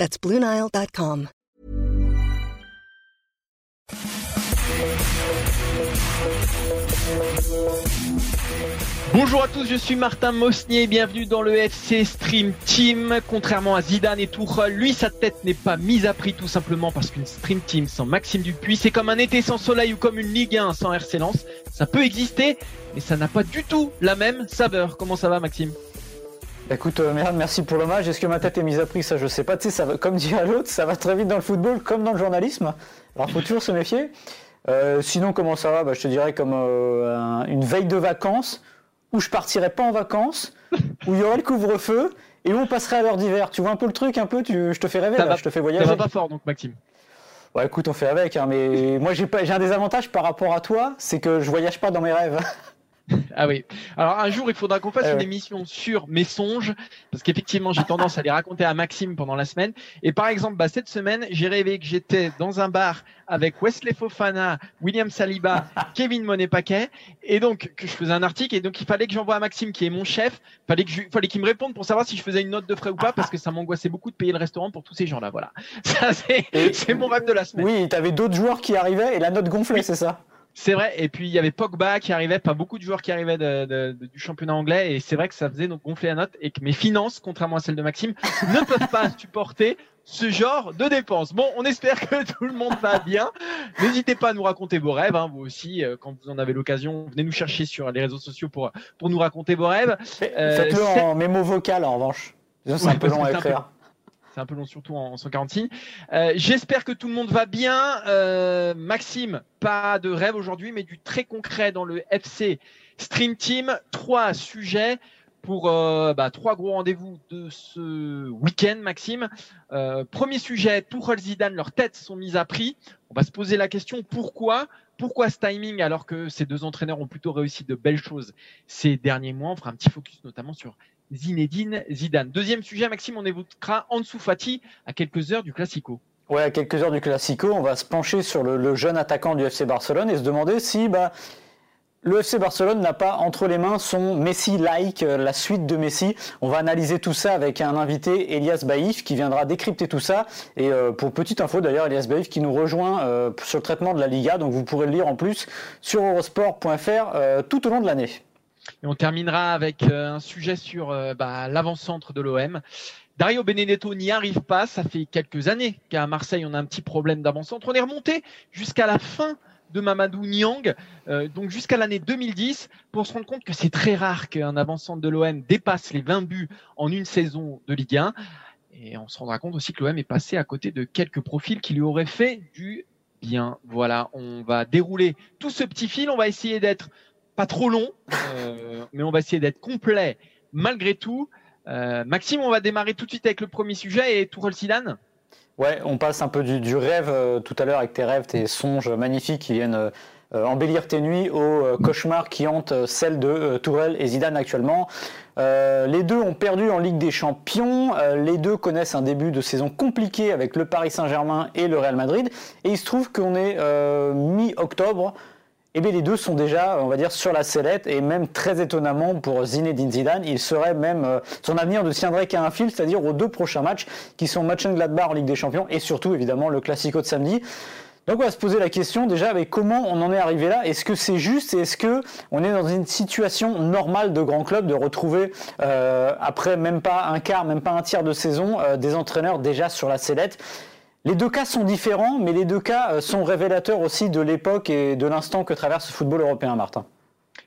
That's BlueNile.com. Bonjour à tous, je suis Martin Mosnier, bienvenue dans le FC Stream Team. Contrairement à Zidane et Tuchel, lui sa tête n'est pas mise à prix tout simplement parce qu'une Stream Team sans Maxime Dupuis, c'est comme un été sans soleil ou comme une Ligue 1 sans RC. Ça peut exister, mais ça n'a pas du tout la même saveur. Comment ça va Maxime? Écoute, euh, merde, merci pour l'hommage. Est-ce que ma tête est mise à prix? Ça, je sais pas. Tu sais, ça va, comme dit à l'autre, ça va très vite dans le football comme dans le journalisme. Alors, faut toujours se méfier. Euh, sinon, comment ça va? Bah, Je te dirais comme euh, un- une veille de vacances où je partirais pas en vacances, où il y aurait le couvre-feu et où on passerait à l'heure d'hiver. Tu vois un peu le truc, un peu? Tu, Je te fais rêver, Ça là, va- je te fais Ça voyager. va pas fort donc Maxime. Ouais, écoute, on fait avec. hein, mais moi, j'ai pas- j'ai un désavantage par rapport à toi, c'est que je voyage pas dans mes rêves. Ah oui. Alors un jour, il faudra qu'on fasse Eh une émission sur mes songes, parce qu'effectivement, j'ai tendance à les raconter à Maxime pendant la semaine. Et par exemple, bah, cette semaine, j'ai rêvé que j'étais dans un bar avec Wesley Fofana, William Saliba, Kevin Monet-Paquet, et donc que je faisais un article, et donc il fallait que j'envoie à Maxime, qui est mon chef, fallait que je, fallait qu'il me réponde pour savoir si je faisais une note de frais ou pas, parce que ça m'angoissait beaucoup de payer le restaurant pour tous ces gens-là. Voilà. Ça, c'est mon rêve de la semaine. Oui, t'avais d'autres joueurs qui arrivaient et la note gonflait, c'est ça? C'est vrai. Et puis il y avait Pogba qui arrivait, pas beaucoup de joueurs qui arrivaient de- de- de- du championnat anglais. Et c'est vrai que ça faisait donc gonfler la note et que mes finances, contrairement à celles de Maxime, ne peuvent pas supporter ce genre de dépenses. Bon, on espère que tout le monde va bien. N'hésitez pas à nous raconter vos rêves, hein, vous aussi, euh, quand vous en avez l'occasion. Venez nous chercher sur les réseaux sociaux pour, pour nous raconter vos rêves. Euh, Faites-le c'est- en mémo vocal en revanche. C'est Ouais, un peu long à écrire. Un peu long, surtout en 140 signes. Euh, J'espère que tout le monde va bien. Euh, Maxime, pas de rêve aujourd'hui, mais du très concret dans le FC Stream Team. Trois sujets pour euh, bah, trois gros rendez-vous de ce week-end, Maxime. Premier sujet, Tuchel Zidane, leurs têtes sont mises à prix. On va se poser la question pourquoi? Pourquoi ce timing alors que ces deux entraîneurs ont plutôt réussi de belles choses ces derniers mois? On fera un petit focus notamment sur Zinedine Zidane. Deuxième sujet, Maxime, on évoquera Ansu Fati à quelques heures du Classico. Ouais, à quelques heures du Classico, on va se pencher sur le, jeune attaquant du FC Barcelone et se demander si bah, le FC Barcelone n'a pas entre les mains son Messi-like, euh, la suite de Messi. On va analyser tout ça avec un invité, Elias Baïf, qui viendra décrypter tout ça. Et euh, pour petite info d'ailleurs, Elias Baïf qui nous rejoint euh, sur le traitement de la Liga, donc vous pourrez le lire en plus sur eurosport.fr tout au long de l'année. Et on terminera avec euh, un sujet sur euh, bah, l'avant-centre de l'OM. Dario Benedetto n'y arrive pas. Ça fait quelques années qu'à Marseille, on a un petit problème d'avant-centre. On est remonté jusqu'à la fin de Mamadou Niang, euh, donc jusqu'à l'année 2010, pour se rendre compte que c'est très rare qu'un avant-centre de l'OM dépasse les 20 buts en une saison de Ligue 1. Et on se rendra compte aussi que l'OM est passé à côté de quelques profils qui lui auraient fait du bien. Voilà, on va dérouler tout ce petit fil. On va essayer d'être pas trop long, euh, mais on va essayer d'être complet malgré tout. Euh, Maxime, on va démarrer tout de suite avec le premier sujet et Tourelle Zidane. Ouais, on passe un peu du, rêve euh, tout à l'heure avec tes rêves, tes songes magnifiques qui viennent embellir tes nuits au cauchemar qui hante celle de Tourelle et Zidane actuellement. Les deux ont perdu en Ligue des Champions. Les deux connaissent un début de saison compliqué avec le Paris Saint-Germain et le Real Madrid. Et il se trouve qu'on est mi-octobre. Et bien les deux sont déjà, on va dire, sur la sellette et même très étonnamment pour Zinedine Zidane, il serait même euh, son avenir ne tiendrait qu'à un fil, c'est-à-dire aux deux prochains matchs qui sont Mönchengladbach en Ligue des Champions et surtout évidemment le Classico de samedi. Donc on va se poser la question déjà avec comment on en est arrivé là. Est-ce que c'est juste? Est-ce que on est dans une situation normale de grand club de retrouver euh, après même pas un quart, même pas un tiers de saison euh, des entraîneurs déjà sur la sellette? Les deux cas sont différents, mais les deux cas euh, sont révélateurs aussi de l'époque et de l'instant que traverse le football européen, Martin.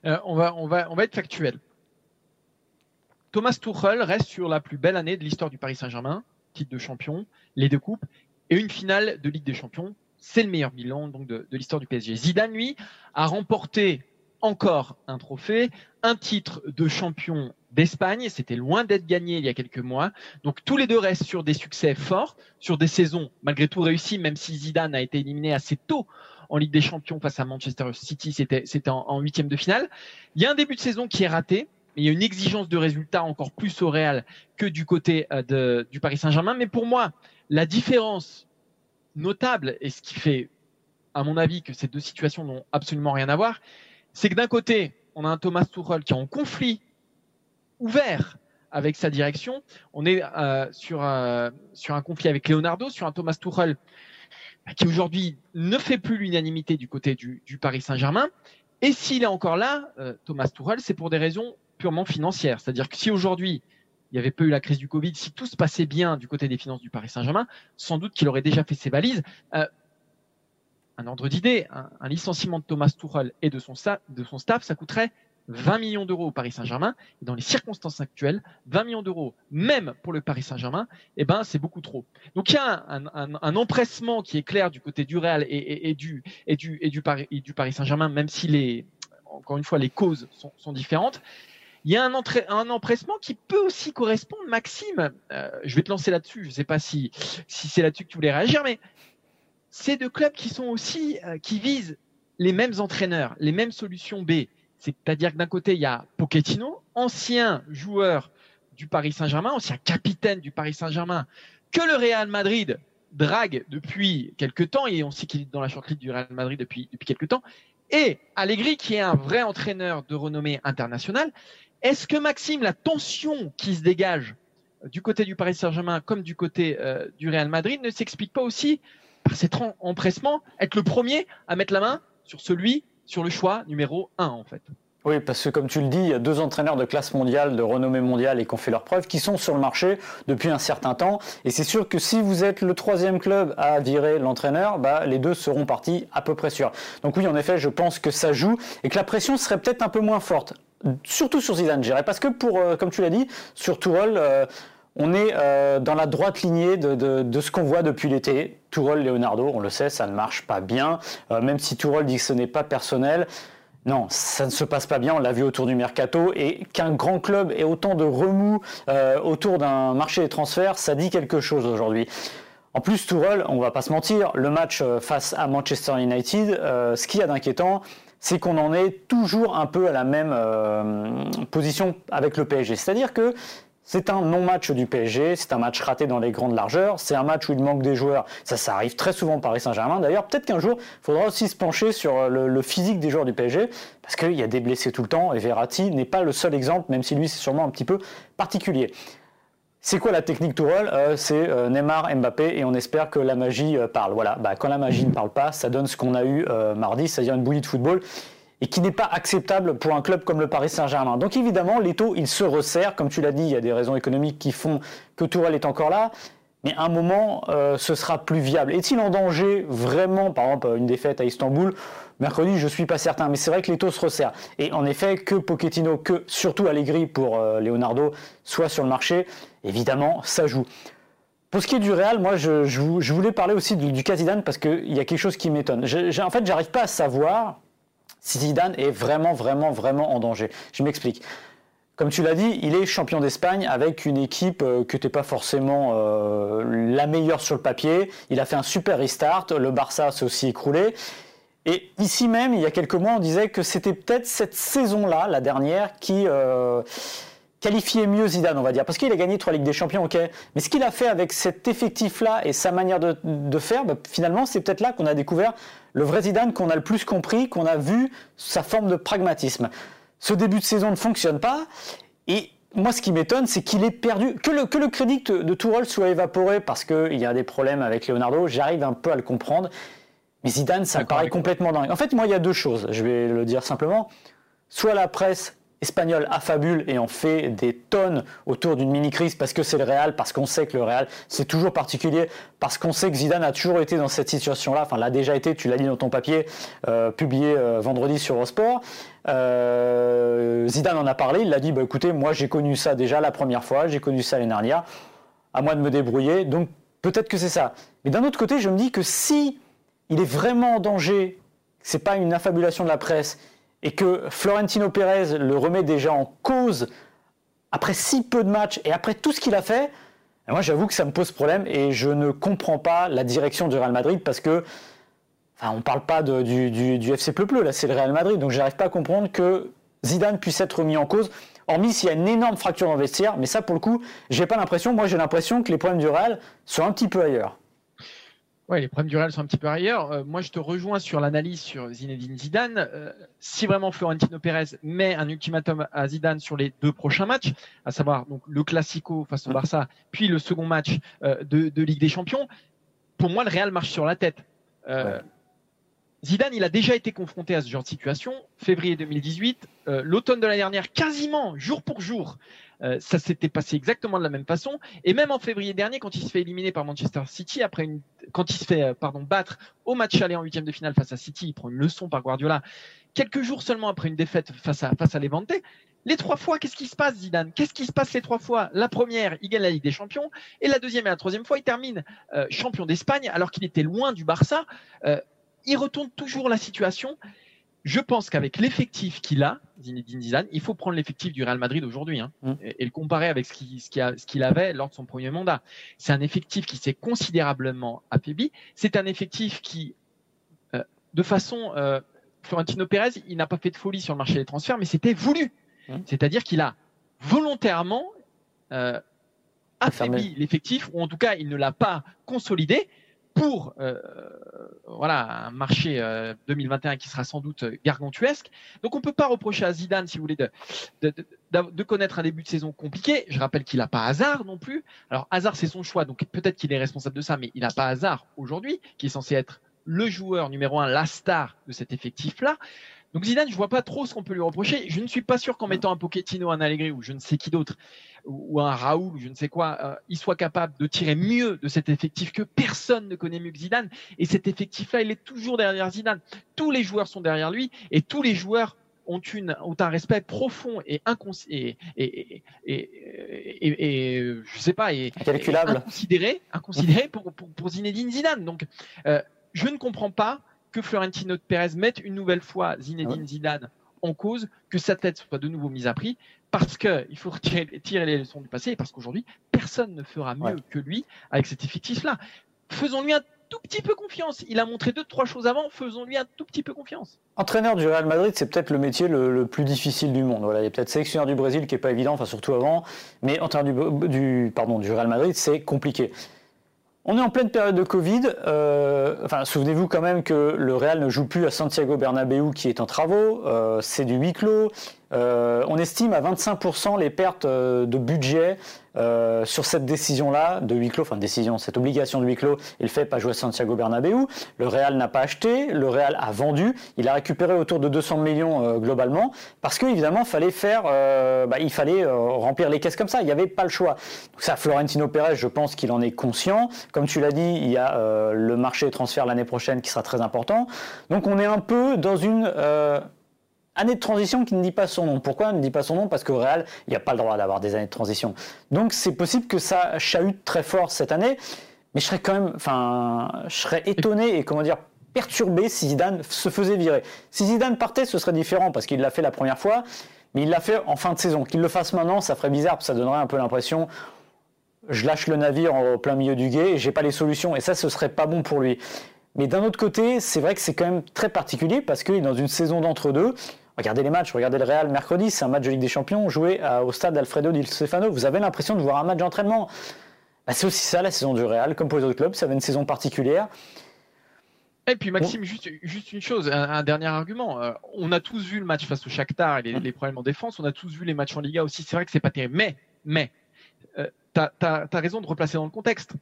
Euh, on, va, être factuel. Thomas Tuchel reste sur la plus belle année de l'histoire du Paris Saint-Germain, titre de champion, les deux coupes et une finale de Ligue des Champions. C'est le meilleur bilan de l'histoire du PSG. Zidane, lui, a remporté encore un trophée, un titre de champion d'Espagne. C'était loin d'être gagné il y a quelques mois. Donc tous les deux restent sur des succès forts, sur des saisons malgré tout réussies, même si Zidane a été éliminé assez tôt en Ligue des Champions face à Manchester City, c'était en huitième de finale. Il y a un début de saison qui est raté. Il y a une exigence de résultats encore plus au Real que du côté euh, de, du Paris Saint-Germain. Mais pour moi, la différence notable et ce qui fait, à mon avis, que ces deux situations n'ont absolument rien à voir, c'est que d'un côté, on a un Thomas Tuchel qui est en conflit ouvert avec sa direction. On est euh, sur, un conflit avec Leonardo, sur un Thomas Tuchel bah, qui aujourd'hui ne fait plus l'unanimité du côté du, Paris Saint-Germain. Et s'il est encore là, euh, Thomas Tuchel, c'est pour des raisons purement financières. C'est-à-dire que si aujourd'hui il n'y avait pas eu la crise du Covid, si tout se passait bien du côté des finances du Paris Saint-Germain, sans doute qu'il aurait déjà fait ses valises. Euh, un ordre d'idée, un, licenciement de Thomas Tuchel et de son staff, ça coûterait 20 millions d'euros au Paris Saint-Germain. Dans les circonstances actuelles, 20 millions d'euros, même pour le Paris Saint-Germain, eh ben, c'est beaucoup trop. Donc il y a un, empressement qui est clair du côté du Real et, du, et, du, et du Paris, du Paris Saint-Germain, même si les, encore une fois, les causes sont, sont différentes. Il y a un, un, empressement qui peut aussi correspondre, Maxime. Euh, je vais te lancer là-dessus. Je ne sais pas si, si c'est là-dessus que tu voulais réagir, mais c'est deux clubs qui sont aussi euh, qui visent les mêmes entraîneurs, les mêmes solutions B. C'est-à-dire que d'un côté, il y a Pochettino, ancien joueur du Paris Saint-Germain, ancien capitaine du Paris Saint-Germain, que le Real Madrid drague depuis quelques temps, et on sait qu'il est dans la shortlist du Real Madrid depuis, depuis quelques temps, et Allegri, qui est un vrai entraîneur de renommée internationale. Est-ce que Maxime, la tension qui se dégage du côté du Paris Saint-Germain comme du côté euh, du Real Madrid ne s'explique pas aussi par cet empressement, être le premier à mettre la main sur celui, sur le choix numéro 1 en fait oui, parce que comme tu le dis, il y a deux entraîneurs de classe mondiale, de renommée mondiale et qui ont fait leurs preuves, qui sont sur le marché depuis un certain temps. Et c'est sûr que si vous êtes le troisième club à virer l'entraîneur, bah, les deux seront partis à peu près sûrs. Donc oui, en effet, je pense que ça joue et que la pression serait peut-être un peu moins forte surtout sur Zidane, je parce que pour, euh, comme tu l'as dit, sur Tourelle, euh, on est euh, dans la droite lignée de, ce qu'on voit depuis l'été. Tourelle, Leonardo, on le sait, ça ne marche pas bien. même si Tourelle dit que ce n'est pas personnel, non, ça ne se passe pas bien. On l'a vu autour du mercato et qu'un grand club ait autant de remous autour d'un marché des transferts, ça dit quelque chose aujourd'hui. En plus, Tourelle, on va pas se mentir, le match face à Manchester United, ce qu'il y a d'inquiétant, c'est qu'on en est toujours un peu à la même euh, position avec le PSG. C'est-à-dire que c'est un non-match du PSG, c'est un match raté dans les grandes largeurs, c'est un match où il manque des joueurs. Ça, ça arrive très souvent Paris Saint-Germain. D'ailleurs, peut-être qu'un jour, il faudra aussi se pencher sur le, physique des joueurs du PSG, parce qu'il y a des blessés tout le temps, et Verratti n'est pas le seul exemple, même si lui, c'est sûrement un petit peu particulier. C'est quoi la technique Tourelle? Euh, C'est euh, Neymar, Mbappé et on espère que la magie euh, parle. Voilà, bah, quand la magie ne parle pas, ça donne ce qu'on a eu mardi, c'est-à-dire une bouillie de football et qui n'est pas acceptable pour un club comme le Paris Saint-Germain. Donc évidemment, l'étau, il se resserre. Comme tu l'as dit, il y a des raisons économiques qui font que Tourelle est encore là. Mais à un moment, ce sera plus viable. Est-il en danger vraiment, par exemple, une défaite à Istanbul? Mercredi, je ne suis pas certain, mais c'est vrai que l'étau se resserre. Et en effet, que Pochettino, que surtout Allegri pour Leonardo, soit sur le marché, évidemment, ça joue. Pour ce qui est du Real, moi, je, voulais parler aussi du, du cas Zidane parce qu'il y a quelque chose qui m'étonne. En fait, j'arrive pas à savoir Zidane est vraiment, vraiment, vraiment en danger. Je m'explique. Comme tu l'as dit, il est champion d'Espagne avec une équipe euh, qui n'était pas forcément euh, la meilleure sur le papier. Il a fait un super restart. Le Barça s'est aussi écroulé. Et ici même, il y a quelques mois, on disait que c'était peut-être cette saison-là, la dernière, qui euh, qualifier mieux Zidane, on va dire, parce qu'il a gagné trois Ligues des Champions, ok. Mais ce qu'il a fait avec cet effectif-là et sa manière de, faire, bah, finalement, c'est peut-être là qu'on a découvert le vrai Zidane, qu'on a le plus compris, qu'on a vu sa forme de pragmatisme. Ce début de saison ne fonctionne pas, et moi, ce qui m'étonne, c'est qu'il est perdu. Que le, que le crédit de, de soit évaporé parce qu'il y a des problèmes avec Leonardo, j'arrive un peu à le comprendre. Mais Zidane, ça me paraît complètement dingue. En fait, moi, il y a deux choses, je vais le dire simplement. Soit la presse espagnol affabule et en fait des tonnes autour d'une mini-crise parce que c'est le Real, parce qu'on sait que le Real, c'est toujours particulier, parce qu'on sait que Zidane a toujours été dans cette situation-là, enfin l'a déjà été, tu l'as dit dans ton papier, euh, publié euh, vendredi sur Eurosport. Euh, Zidane en a parlé, il a dit, bah, écoutez, moi j'ai connu ça déjà la première fois, j'ai connu ça l'année dernière, à moi de me débrouiller, donc peut-être que c'est ça. Mais d'un autre côté, je me dis que si il est vraiment en danger, c'est pas une affabulation de la presse, et que Florentino Pérez le remet déjà en cause après si peu de matchs et après tout ce qu'il a fait, moi j'avoue que ça me pose problème et je ne comprends pas la direction du Real Madrid parce que enfin, on ne parle pas du, du, FC Pleu Pleu, là c'est le Real Madrid, donc j'arrive pas à comprendre que Zidane puisse être mis en cause, hormis s'il y a une énorme fracture le vestiaire, mais ça pour le coup, j'ai pas l'impression, moi j'ai l'impression que les problèmes du Real sont un petit peu ailleurs. Ouais, les problèmes du Real sont un petit peu ailleurs. Euh, moi, je te rejoins sur l'analyse sur Zinedine Zidane. Euh, si vraiment Florentino Pérez met un ultimatum à Zidane sur les deux prochains matchs, à savoir donc le Classico face au. Barça, puis le second match euh, de, Ligue des Champions, pour moi, le Real marche sur la tête. Zidane, il a déjà été confronté à ce genre de situation. Février 2018, l'automne de l'année dernière, quasiment jour pour jour, euh, ça s'était passé exactement de la même façon. Et même en février dernier, quand il se fait éliminer par Manchester City, après quand il se fait euh, pardon battre au match aller en huitième de finale face à City, il prend une leçon par Guardiola. Quelques jours seulement après une défaite face à face à Levante, les trois fois, qu'est-ce qui se passe, Zidane? Qu'est-ce qui se passe les trois fois? La première, il gagne la Ligue des Champions, et la deuxième et la troisième fois, il termine euh, champion d'Espagne alors qu'il était loin du Barça. il retourne toujours la situation je pense qu'avec l'effectif qu'il a, Zinedine Zidane, il faut prendre l'effectif du Real Madrid aujourd'hui hein, mm. et, le comparer avec ce qu'il avait lors de son premier mandat. C'est un effectif qui s'est considérablement affaibli. C'est un effectif qui, euh, de façon, euh, Florentino Pérez, il n'a pas fait de folie sur le marché des transferts, mais c'était voulu. Mm. C'est-à-dire qu'il a volontairement euh, affaibli l'effectif, ou en tout cas, il ne l'a pas consolidé pour euh, voilà un marché 2021 euh, qui sera sans doute gargantuesque. Donc on peut pas reprocher à Zidane, si vous voulez, de, de, de, connaître un début de saison compliqué. Je rappelle qu'il n'a pas hasard non plus. Alors hasard c'est son choix, donc peut-être qu'il est responsable de ça, mais il n'a pas hasard aujourd'hui, qui est censé être le joueur numéro un, la star de cet effectif-là. Donc Zidane, je vois pas trop ce qu'on peut lui reprocher. Je ne suis pas sûr qu'en mettant un Pochettino, un Allegri ou je ne sais qui d'autre, ou un Raoul ou je ne sais quoi, euh, il soit capable de tirer mieux de cet effectif que personne ne connaît mieux que Zidane. Et cet effectif-là, il est toujours derrière Zidane. Tous les joueurs sont derrière lui et tous les joueurs ont, une, ont un respect profond et, et, et, et, je sais pas, et, inconsidéré, inconsidéré pour, pour, pour Zinedine Zidane. Donc, euh, je ne comprends pas que Florentino Pérez mette une nouvelle fois Zinedine ah Zidane en cause, que sa tête soit de nouveau mise à prix, parce qu'il faut tirer, les leçons du passé, et parce qu'aujourd'hui, personne ne fera mieux que lui avec cet effectif-là. Faisons-lui un tout petit peu confiance. Il a montré deux, trois choses avant, faisons-lui un tout petit peu confiance. Entraîneur du Real Madrid, c'est peut-être le métier le, plus difficile du monde. Voilà, il y a peut-être sélectionneur du Brésil qui n'est pas évident, enfin surtout avant, mais entraîneur du, du, pardon, du Real Madrid, c'est compliqué. On est en pleine période de Covid. Euh, enfin, souvenez-vous quand même que le Real ne joue plus à Santiago Bernabéu qui est en travaux. Euh, c'est du huis clos. Euh, on estime à 25% les pertes de budget euh, sur cette décision-là de huis clos, enfin décision, cette obligation de huis clos, il fait pas jouer Santiago Bernabéu. Le Real n'a pas acheté, le Real a vendu, il a récupéré autour de 200 millions euh, globalement, parce qu'évidemment, fallait faire, euh, bah, il fallait remplir les caisses comme ça, il n'y avait pas le choix. Ça, Florentino Pérez, je pense qu'il en est conscient. Comme tu l'as dit, il y a le marché des transferts l'année prochaine qui sera très important. Donc on est un peu dans une année de transition qui ne dit pas son nom. Pourquoi ne dit pas son nom? Parce qu'au Real, il n'y a pas le droit d'avoir des années de transition. Donc c'est possible que ça chahute très fort cette année, mais je serais quand même, enfin, je étonné et comment dire perturbé si Zidane se faisait virer. Si Zidane partait, ce serait différent parce qu'il l'a fait la première fois, mais il l'a fait en fin de saison. Qu'il le fasse maintenant, ça ferait bizarre, ça donnerait un peu l'impression je lâche le navire au plein milieu du guet et j'ai pas les solutions. Et ça, ce serait pas bon pour lui. Mais d'un autre côté, c'est vrai que c'est quand même très particulier parce qu'il est dans une saison d'entre-deux. Regardez les matchs, regardez le Real mercredi, c'est un match de Ligue des Champions joué au stade Alfredo Di Stefano. Vous avez l'impression de voir un match d'entraînement. Bah, c'est aussi ça la saison du Real, comme pour les autres clubs, ça avait une saison particulière. Et puis Maxime, juste, une chose, un, dernier argument. Euh, on a tous vu le match face au Shakhtar et les, les, problèmes en défense. On a tous vu les matchs en Liga aussi. C'est vrai que c'est pas terrible. Mais, mais, euh, tu as, raison de replacer dans le contexte.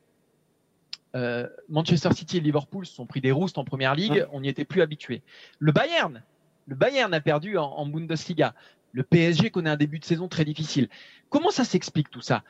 Euh, Manchester City et Liverpool se sont pris des roustes en première ligue. On n'y était plus habitué. Le Bayern, le Bayern a perdu en, Bundesliga. Le PSG connaît un début de saison très difficile. Comment ça s'explique tout ça?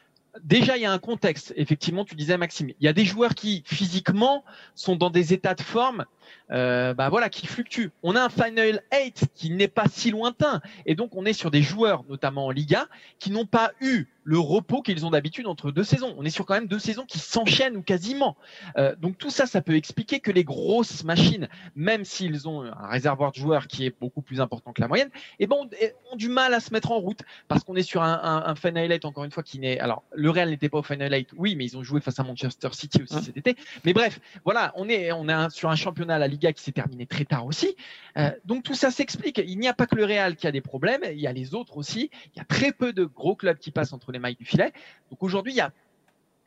Déjà, il y a un contexte. Effectivement, tu disais Maxime, il y a des joueurs qui physiquement sont dans des états de forme euh, bah voilà, qui fluctue. On a un Final 8 qui n'est pas si lointain. Et donc, on est sur des joueurs, notamment en Liga, qui n'ont pas eu le repos qu'ils ont d'habitude entre deux saisons. On est sur quand même deux saisons qui s'enchaînent ou quasiment. Euh, donc tout ça, ça peut expliquer que les grosses machines, même s'ils ont un réservoir de joueurs qui est beaucoup plus important que la moyenne, eh ben, ont, du mal à se mettre en route parce qu'on est sur un, un, un Final encore une fois, qui n'est... Alors, le Real n'était pas au Final 8, oui, mais ils ont joué face à Manchester City aussi cet été. Mais bref, voilà, on est, on est sur un championnat, la Liga, qui s'est terminé très tard aussi. Euh, donc tout ça s'explique. Il n'y a pas que le Real qui a des problèmes, il y a les autres aussi. Il y a très peu de gros clubs qui passent entre les mailles du filet. Donc aujourd'hui, il y a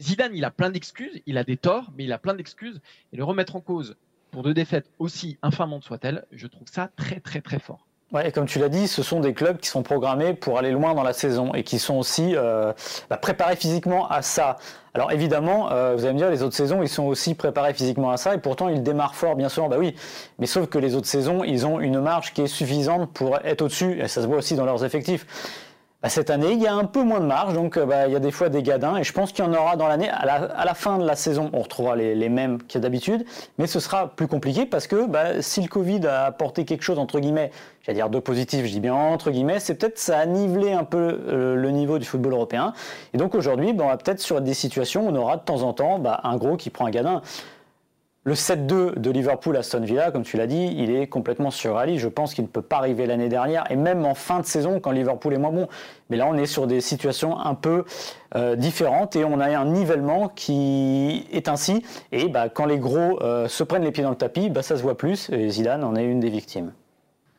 Zidane, il a plein d'excuses, il a des torts, mais il a plein d'excuses. Et le remettre en cause pour deux défaites aussi infamantes soient-elles, je trouve ça très très très fort. Ouais, et comme tu l'as dit, ce sont des clubs qui sont programmés pour aller loin dans la saison et qui sont aussi euh, bah, préparés physiquement à ça. Alors évidemment, euh, vous allez me dire, les autres saisons, ils sont aussi préparés physiquement à ça et pourtant ils démarrent fort, bien sûr, bah oui. Mais sauf que les autres saisons, ils ont une marge qui est suffisante pour être au-dessus et ça se voit aussi dans leurs effectifs. Bah, cette année, il y a un peu moins de marge, donc euh, bah, il y a des fois des gadins, et je pense qu'il y en aura dans l'année. À la, fin de la saison, on retrouvera les, mêmes qu'il y a d'habitude, mais ce sera plus compliqué parce que bah, si le Covid a apporté quelque chose, entre guillemets, j'allais dire de positif, je dis bien entre guillemets, c'est peut-être ça a nivelé un peu euh, le niveau du football européen. Et donc aujourd'hui, on va peut-être sur des situations où on aura de temps en temps un gros qui prend un gadin. Le 7-2 de Liverpool à Aston Villa, comme tu l'as dit, il est complètement surréaliste. Je pense qu'il ne peut pas arriver l'année dernière, et même en fin de saison quand Liverpool est moins bon. Mais là, on est sur des situations un peu euh, différentes et on a un nivellement qui est ainsi. Et bah, quand les gros euh, se prennent les pieds dans le tapis, bah, ça se voit plus. Et Zidane en est une des victimes.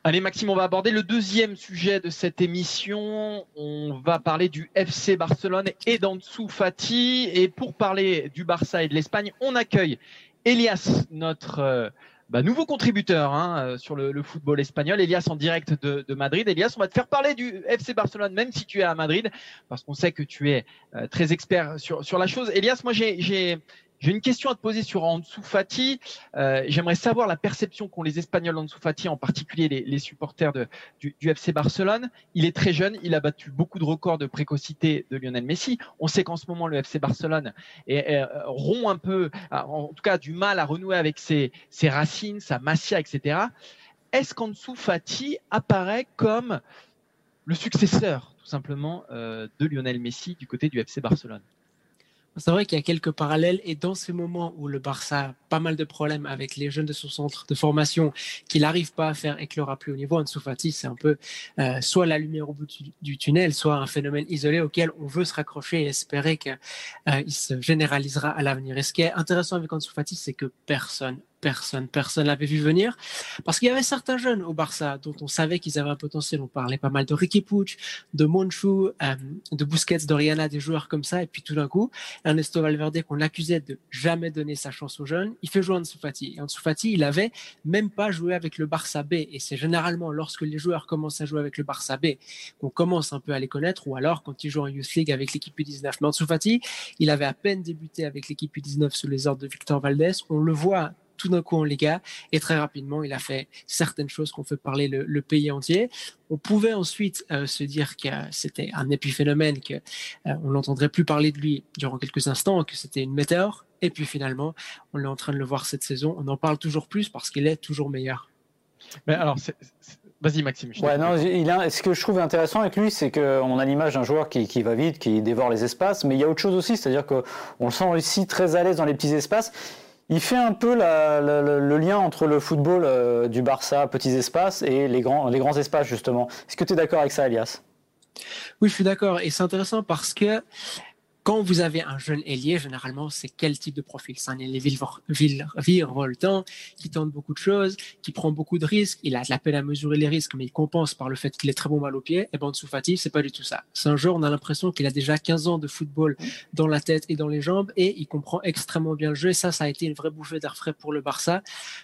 Allez Maxime, on va aborder le deuxième sujet de cette émission. On va parler du FC Barcelone et d'Ansu Fati. Et pour parler du Barça et de l'Espagne, on accueille Elias, notre euh, bah, nouveau contributeur hein, euh, sur le, football espagnol. Elias en direct de, Madrid. Elias, on va te faire parler du FC Barcelone, même si tu es à Madrid, parce qu'on sait que tu es euh, très expert sur, sur la chose. Elias, moi j'ai j'ai une question à te poser sur Ansu Fati. Euh, J'aimerais savoir la perception qu'ont les Espagnols Ansu Fati, en particulier les, supporters du, FC Barcelone. Il est très jeune, il a battu beaucoup de records de précocité de Lionel Messi. On sait qu'en ce moment, le FC Barcelone est, est, rompt un peu, en tout cas du mal à renouer avec ses, ses racines, sa massia, etc. Est-ce qu'Ansu Fati apparaît comme le successeur, tout simplement, euh, de Lionel Messi du côté du FC Barcelone? C'est vrai qu'il y a quelques parallèles et dans ces moments où le Barça a pas mal de problèmes avec les jeunes de son centre de formation qu'il n'arrive pas à faire éclore à plus haut niveau, Ansu Fati, c'est un peu euh, soit la lumière au bout du, tunnel, soit un phénomène isolé auquel on veut se raccrocher et espérer qu'il euh, se généralisera à l'avenir. Et ce qui est intéressant avec Ansu Fati, c'est que personne personne, personne l'avait vu venir. Parce qu'il y avait certains jeunes au Barça dont on savait qu'ils avaient un potentiel. On parlait pas mal de Ricky Puig, de Monchu, euh, de Busquets, d'Oriana, des joueurs comme ça. Et puis tout d'un coup, Ernesto Valverde, qu'on accusait de jamais donner sa chance aux jeunes, il fait jouer Ansu Fati. Et Ansu il avait même pas joué avec le Barça B. Et c'est généralement lorsque les joueurs commencent à jouer avec le Barça B qu'on commence un peu à les connaître, ou alors quand ils jouent en Youth League avec l'équipe U19. Mais Ansu Fati, il avait à peine débuté avec l'équipe U19 sous les ordres de Victor Valdés. On le voit tout d'un coup en Liga. Et très rapidement, il a fait certaines choses qu'on fait parler le, pays entier. On pouvait ensuite euh, se dire que c'était un épiphénomène, qu'on euh, on n'entendrait plus parler de lui durant quelques instants, que c'était une météore. Et puis finalement, on est en train de le voir cette saison. On en parle toujours plus parce qu'il est toujours meilleur. Mais alors, Vas-y Maxime. Ouais, non, il a, ce que je trouve intéressant avec lui, c'est qu'on a l'image d'un joueur qui, qui, va vite, qui dévore les espaces, mais il y a autre chose aussi, c'est-à-dire qu'on le sent aussi très à l'aise dans les petits espaces. Il fait un peu le lien entre le football euh, du Barça, petits espaces, et les grands, les grands espaces, justement. Est-ce que tu es d'accord avec ça, Elias? Oui, je suis d'accord. Et c'est intéressant parce que quand vous avez un jeune ailier, généralement, c'est quel type de profil? C'est un ailier virevoltant, qui tente beaucoup de choses, qui prend beaucoup de risques. Il a de la peine à mesurer les risques, mais il compense par le fait qu'il est très bon mal au pied. Et ben, Fati, c'est pas du tout ça. C'est un joueur, on a l'impression qu'il a déjà 15 ans de football dans la tête et dans les jambes, et il comprend extrêmement bien le jeu. Et ça, ça a été une vraie bouffée d'air frais pour le Barça,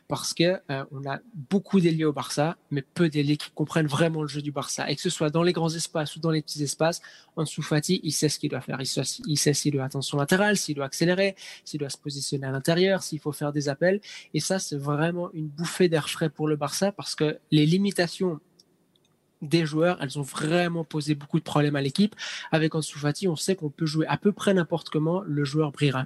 parce que euh, on a beaucoup d'ailiers au Barça, mais peu d'ailiers qui comprennent vraiment le jeu du Barça. Et que ce soit dans les grands espaces ou dans les petits espaces, Ansu Fati, il sait ce qu'il doit faire. Il sait, il sait s'il doit attention latérale, s'il doit accélérer, s'il doit se positionner à l'intérieur, s'il faut faire des appels. Et ça, c'est vraiment une bouffée d'air frais pour le Barça parce que les limitations des joueurs, elles ont vraiment posé beaucoup de problèmes à l'équipe. Avec Ansu Fati, on sait qu'on peut jouer à peu près n'importe comment, le joueur brillera.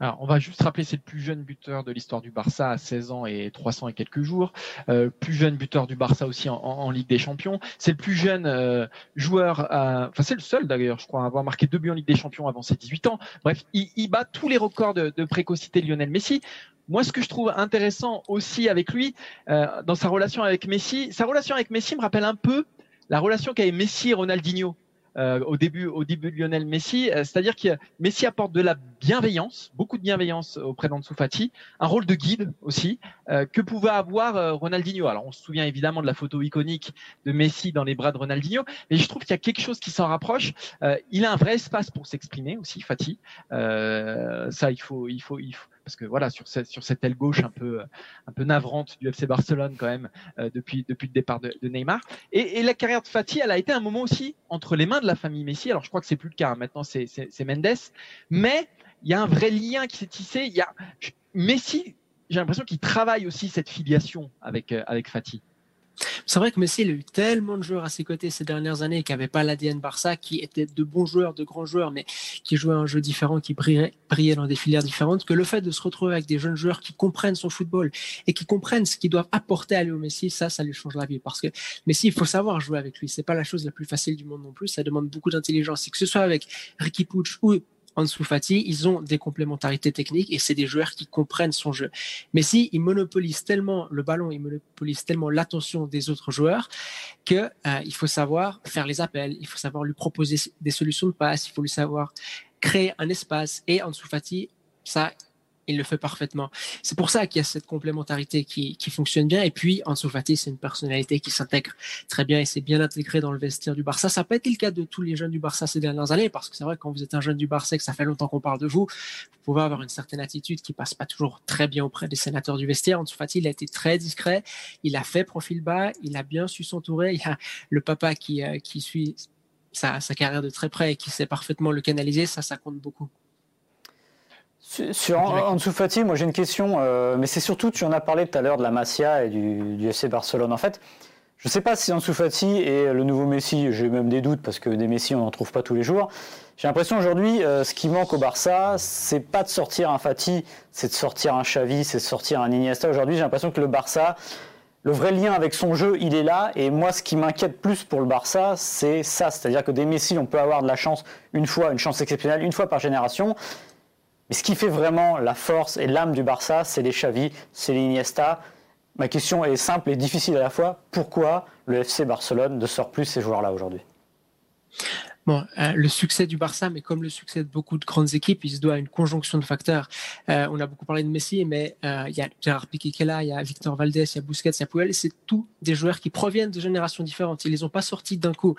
Alors, on va juste rappeler, c'est le plus jeune buteur de l'histoire du Barça à 16 ans et 300 et quelques jours. Euh, plus jeune buteur du Barça aussi en, Ligue des Champions. C'est le plus jeune euh, joueur, enfin c'est le seul d'ailleurs, je crois, à avoir marqué deux buts en Ligue des Champions avant ses 18 ans. Bref, il, bat tous les records de, de précocité Lionel Messi. Moi, ce que je trouve intéressant aussi avec lui, euh, dans sa relation avec Messi, sa relation avec Messi me rappelle un peu la relation qu'avait Messi et Ronaldinho. Euh, au début, au début de Lionel Messi, euh, c'est-à-dire que Messi apporte de la bienveillance, beaucoup de bienveillance auprès d'Ansu Fati, un rôle de guide aussi euh, que pouvait avoir Ronaldinho. Alors on se souvient évidemment de la photo iconique de Messi dans les bras de Ronaldinho, mais je trouve qu'il y a quelque chose qui s'en rapproche. il a un vrai espace pour s'exprimer aussi, Fati. ça, il faut, il faut, il faut parce que voilà sur cette, aile gauche un peu un peu navrante du FC Barcelone quand même euh, depuis le départ de, Neymar. Et, la carrière de Fati elle a été un moment aussi entre les mains de la famille Messi. Alors je crois que c'est plus le cas hein. maintenant c'est c'est Mendes. Mais il y a un vrai lien qui s'est tissé. Il y a Messi j'ai l'impression qu'il travaille aussi cette filiation avec euh, avec Fati c'est vrai que Messi il a eu tellement de joueurs à ses côtés ces dernières années qui n'avaient pas l'ADN Barça, qui étaient de bons joueurs, de grands joueurs, mais qui jouaient un jeu différent, qui brillaient, dans des filières différentes, que le fait de se retrouver avec des jeunes joueurs qui comprennent son football et qui comprennent ce qu'ils doivent apporter à Léo Messi, ça, ça lui change la vie. Parce que Messi, il faut savoir jouer avec lui. C'est pas la chose la plus facile du monde non plus. Ça demande beaucoup d'intelligence. Et que ce soit avec Ricky Puig ou Ansu ils ont des complémentarités techniques et c'est des joueurs qui comprennent son jeu. Mais si ils monopolisent tellement le ballon, ils monopolisent tellement l'attention des autres joueurs que euh, il faut savoir faire les appels, il faut savoir lui proposer des solutions de passe, il faut lui savoir créer un espace. Et Ansu Fati, ça, il le fait parfaitement. C'est pour ça qu'il y a cette complémentarité qui, qui fonctionne bien. Et puis, Ansu c'est une personnalité qui s'intègre très bien et c'est bien intégré dans le vestiaire du Barça. Ça n'a pas été le cas de tous les jeunes du Barça ces dernières années, parce que c'est vrai quand vous êtes un jeune du Barça et que ça fait longtemps qu'on parle de vous, vous pouvez avoir une certaine attitude qui passe pas toujours très bien auprès des sénateurs du vestiaire. Ansu il a été très discret. Il a fait profil bas. Il a bien su s'entourer. Il y a le papa qui, euh, qui suit sa, sa carrière de très près et qui sait parfaitement le canaliser. Ça, ça compte beaucoup. Sur Ansu Fati, moi j'ai une question, euh, mais c'est surtout, tu en as parlé tout à l'heure de la Masia et du, FC Barcelone. En fait, je ne sais pas si Ansu Fati est le nouveau Messi, j'ai même des doutes parce que des Messi on n'en trouve pas tous les jours. J'ai l'impression aujourd'hui, euh, ce qui manque au Barça, c'est pas de sortir un Fati, c'est de sortir un Xavi, c'est de sortir un Iniesta. Aujourd'hui, j'ai l'impression que le Barça, le vrai lien avec son jeu, il est là. Et moi, ce qui m'inquiète plus pour le Barça, c'est ça. C'est-à-dire que des Messi, on peut avoir de la chance une fois, une chance exceptionnelle, une fois par génération. Mais ce qui fait vraiment la force et l'âme du Barça, c'est les Xavi, c'est les. Ma question est simple et difficile à la fois. Pourquoi le FC Barcelone ne sort plus ces joueurs-là aujourd'hui? Bon, euh, le succès du Barça, mais comme le succès de beaucoup de grandes équipes, il se doit à une conjonction de facteurs. Euh, on a beaucoup parlé de Messi, mais euh, il y a Gérard Piqué qui est là, il y a Victor Valdés, il y a Busquets, il y a Puyol, c'est tous des joueurs qui proviennent de générations différentes. Ils les ont pas sortis d'un coup.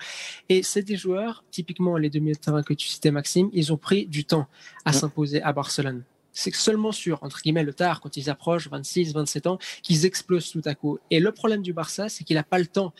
Et c'est des joueurs, typiquement les demi de terrain que tu citais, Maxime, ils ont pris du temps à s'imposer à Barcelone c'est seulement sur, entre guillemets, le tard, quand ils approchent 26, 27 ans, qu'ils explosent tout à coup. Et le problème du Barça, c'est qu'il n'a pas le temps